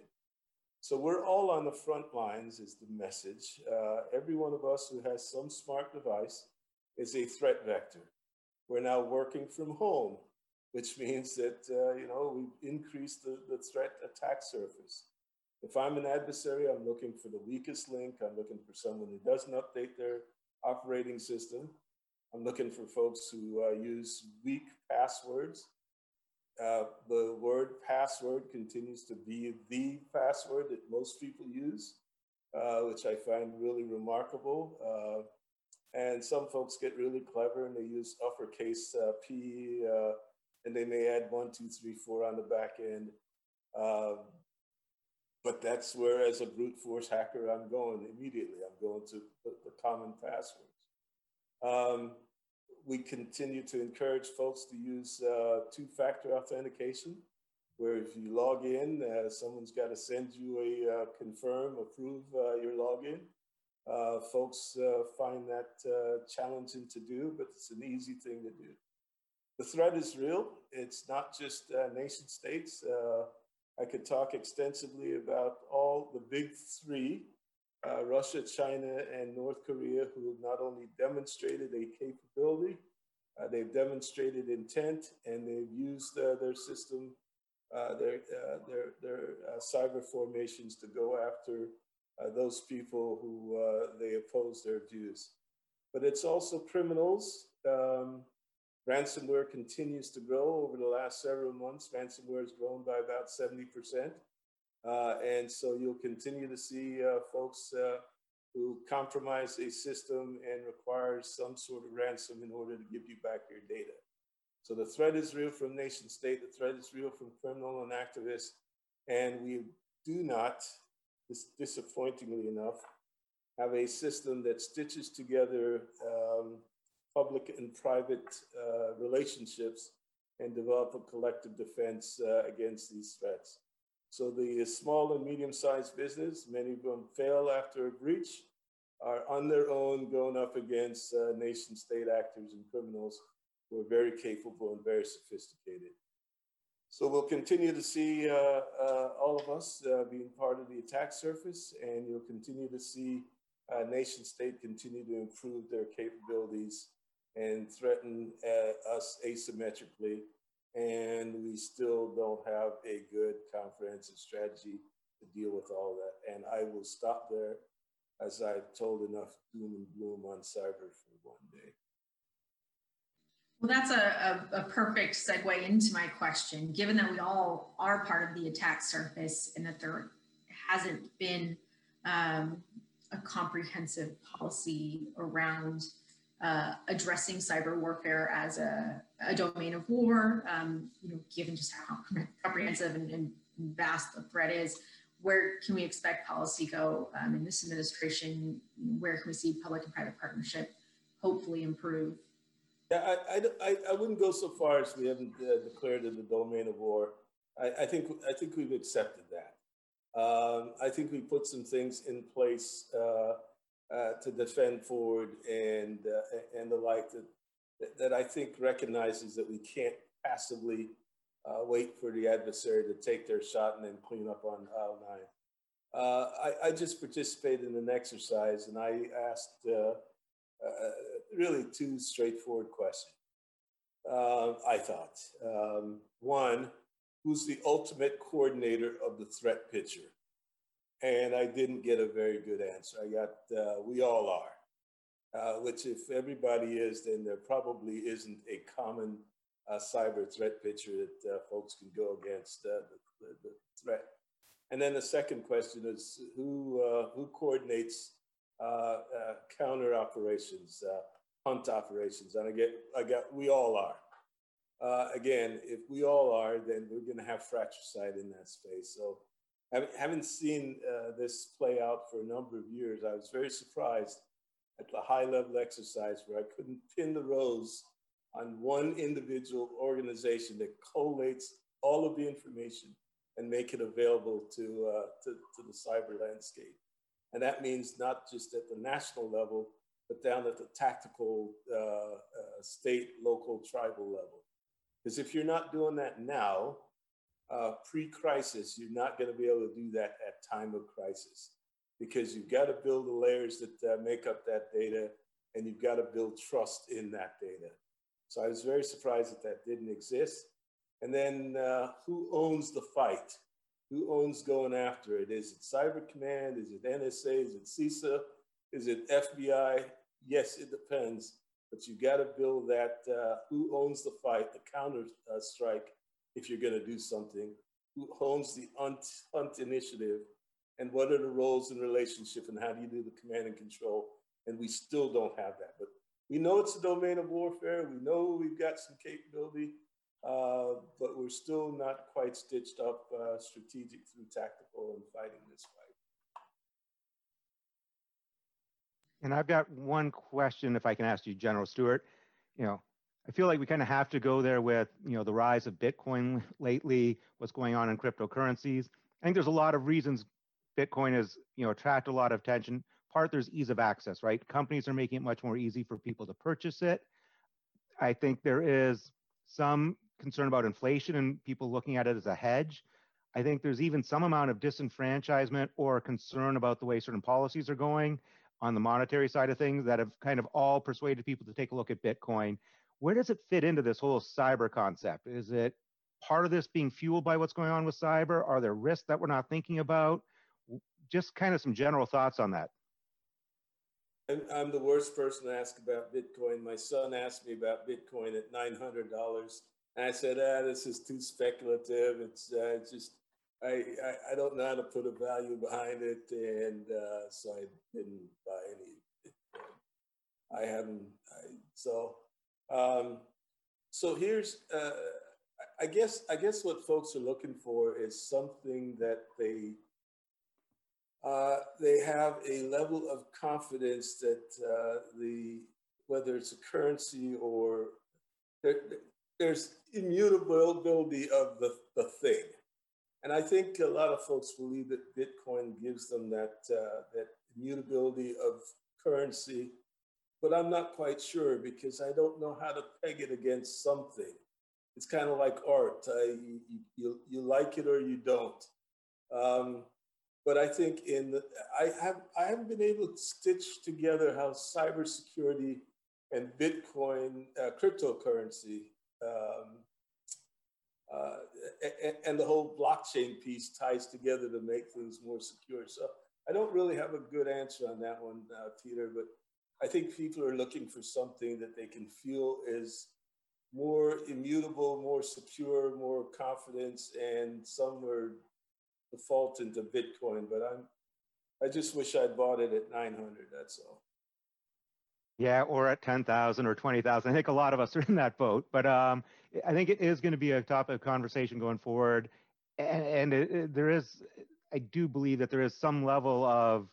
So we're all on the front lines is the message. Uh, every one of us who has some smart device is a threat vector. We're now working from home, which means that, uh, you know, we've increased the, the threat attack surface. If I'm an adversary, I'm looking for the weakest link. I'm looking for someone who doesn't update their operating system. I'm looking for folks who uh, use weak passwords. Uh, the word password continues to be the password that most people use, uh, which I find really remarkable. Uh, and some folks get really clever and they use uppercase uh, P, uh, and they may add one, two, three, four on the back end. Um, but that's where, as a brute force hacker, I'm going immediately. I'm going to the, the common passwords. Um, we continue to encourage folks to use uh, two-factor authentication, where if you log in, uh, someone's got to send you a uh, confirm, approve uh, your login. Uh, folks find that challenging to do, but it's an easy thing to do. The threat is real. It's not just nation states. I could talk extensively about all the big three uh, Russia, China, and North Korea, who have not only demonstrated a capability, uh, they've demonstrated intent, and they've used uh, their system, uh, their, uh, their, their uh, cyber formations to go after those people who they oppose their views. But it's also criminals. Um, ransomware continues to grow over the last several months. Ransomware has grown by about 70%. Uh, and so you'll continue to see uh, folks uh, who compromise a system and require some sort of ransom in order to give you back your data. So the threat is real from nation state, the threat is real from criminal and activists, and we do not, disappointingly enough, have a system that stitches together um, public and private uh, relationships and develop a collective defense uh, against these threats. So the small and medium-sized business, many of them fail after a breach, are on their own going up against uh, nation state actors and criminals who are very capable and very sophisticated. So we'll continue to see uh, uh, all of us uh, being part of the attack surface, and you'll continue to see uh, nation state continue to improve their capabilities and threaten uh, us asymmetrically. And we still don't have a good comprehensive strategy to deal with all that. And I will stop there as I've told enough doom and gloom on cyber for one day. Well, that's a, a, a, perfect segue into my question. Given that we all are part of the attack surface and that there hasn't been um, a comprehensive policy around uh, addressing cyber warfare as a, a domain of war, um, you know, given just how comprehensive and, and, vast the threat is, where can we expect policy go um, in this administration? Where can we see public and private partnership hopefully improve? Yeah, I, I, I wouldn't go so far as we haven't uh, declared it a domain of war. I, I, think I think we've accepted that. Um, I think we put some things in place uh, uh, to defend forward and uh, and the like that that I think recognizes that we can't passively uh, wait for the adversary to take their shot and then clean up on aisle nine. Uh, I, I, just participated in an exercise and I asked really two straightforward questions. Uh, I thought. Um, one, who's the ultimate coordinator of the threat picture? And I didn't get a very good answer. I got, uh, we all are, uh, which if everybody is, then there probably isn't a common uh, cyber threat picture that uh, folks can go against uh, the, the, threat. And then the second question is who, who coordinates counter operations, hunt operations. And I get, I got, we all are. Uh, again, if we all are, then we're going to have fratricide in that space. So, having seen uh, this play out for a number of years, I was very surprised at the high level exercise where I couldn't pin the rose on one individual organization that collates all of the information and make it available to, uh, to, to the cyber landscape. And that means not just at the national level, but down at the tactical uh, uh, state, local, tribal level. Because if you're not doing that now, uh, pre-crisis, you're not going to be able to do that at time of crisis because you've got to build the layers that uh, make up that data and you've got to build trust in that data. So I was very surprised that that didn't exist. And then uh, who owns the fight? Who owns going after it? Is it Cyber Command? Is it NSA? Is it CISA? Is it FBI? Yes, it depends, but you got to build that uh, who owns the fight, the counter uh, strike, if you're going to do something, who owns the hunt, hunt initiative, and what are the roles and relationship, and how do you do the command and control? And we still don't have that, but we know it's a domain of warfare. We know we've got some capability, uh, but we're still not quite stitched up uh, strategic through tactical and fighting this fight. And I've got one question, if I can ask you, General Stewart. You know, I feel like we kind of have to go there with, you know, the rise of Bitcoin lately, what's going on in cryptocurrencies. I think there's a lot of reasons Bitcoin has, you know, attracted a lot of attention. Part there's ease of access, right? Companies are making it much more easy for people to purchase it. I think there is some concern about inflation and people looking at it as a hedge. I think there's even some amount of disenfranchisement or concern about the way certain policies are going on the monetary side of things that have kind of all persuaded people to take a look at Bitcoin. Where does it fit into this whole cyber concept? Is it part of this being fueled by what's going on with cyber? Are there risks that we're not thinking about? Just kind of some general thoughts on that. I'm the worst person to ask about Bitcoin. My son asked me about Bitcoin at $900. And I said, ah, this is too speculative. It's, uh, it's just I, I, I don't know how to put a value behind it, and uh, so I didn't buy any. I haven't. I, so um, so here's. Uh, I guess I guess what folks are looking for is something that they uh, they have a level of confidence that uh, the whether it's a currency or there, there's immutability of the, the thing and I think a lot of folks believe that Bitcoin gives them that, uh, that immutability of currency, but I'm not quite sure because I don't know how to peg it against something. it's kind of like art. Uh, you, you, you like it or you don't. Um, but I think in the, I have I haven't been able to stitch together how cybersecurity and Bitcoin uh, cryptocurrency um, uh, and, and, the whole blockchain piece ties together to make things more secure. So I don't really have a good answer on that one, uh, Peter. But I think people are looking for something that they can feel is more immutable, more secure, more confidence, and some are default into Bitcoin. But I'm, I just wish I'd bought it at 900. That's all. Yeah, or at 10,000 or 20,000. I think a lot of us are in that boat. But um, I think it is going to be a topic of conversation going forward. And, and it, it, there is, I do believe that there is some level of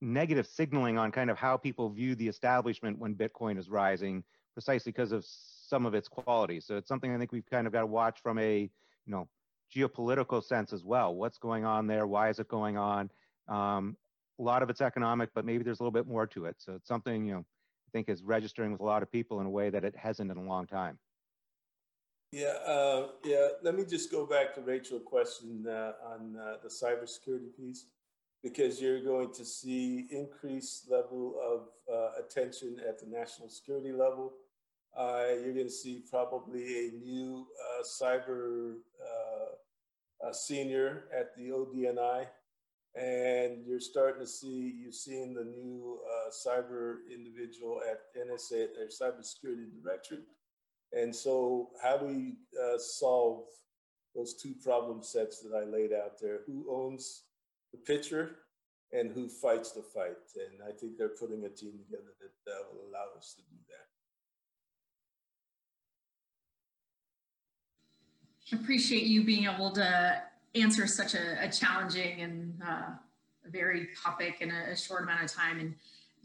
negative signaling on kind of how people view the establishment when Bitcoin is rising, precisely because of some of its qualities. So it's something I think we've kind of got to watch from a, you know, geopolitical sense as well. What's going on there? Why is it going on? Um, a lot of it's economic, but maybe there's a little bit more to it. So it's something, you know, I think is registering with a lot of people in a way that it hasn't in a long time. Yeah, uh, yeah. Let me just go back to Rachel's question uh, on uh, the cybersecurity piece, because you're going to see increased level of uh, attention at the national security level you're going to see probably a new uh, cyber uh, senior at the ODNI. And you're starting to see, you've seen the new uh, cyber individual at NSA, their cybersecurity directorate. And so, how do we solve those two problem sets that I laid out there? Who owns the picture and who fights the fight? And I think they're putting a team together that will allow us to do that. Appreciate you being able to answer such a, a challenging and uh, very topic in a, a, short amount of time. And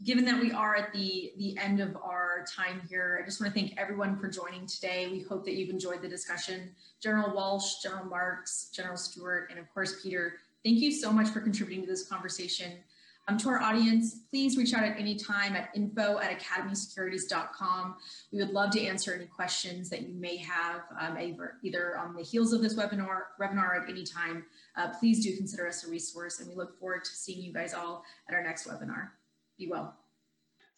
given that we are at the, the end of our time here, I just want to thank everyone for joining today. We hope that you've enjoyed the discussion. General Walsh, General Marks, General Stewart, and of course, Peter, thank you so much for contributing to this conversation. Um, to our audience, please reach out at any time at info at academysecurities.com. We would love to answer any questions that you may have um, either, on the heels of this webinar, webinar at any time. Uh, please do consider us a resource and we look forward to seeing you guys all at our next webinar. Be well.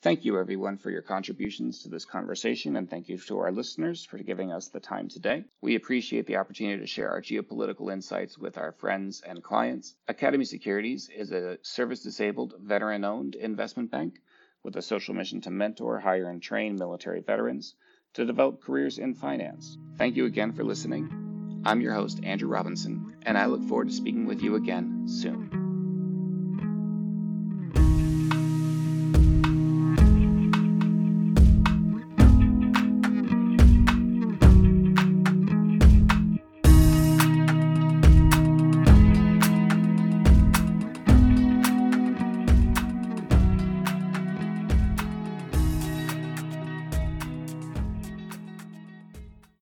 Thank you, everyone, for your contributions to this conversation, and thank you to our listeners for giving us the time today. We appreciate the opportunity to share our geopolitical insights with our friends and clients. Academy Securities is a service disabled, veteran owned investment bank with a social mission to mentor, hire, and train military veterans to develop careers in finance. Thank you again for listening. I'm your host, Andrew Robinson, and I look forward to speaking with you again soon.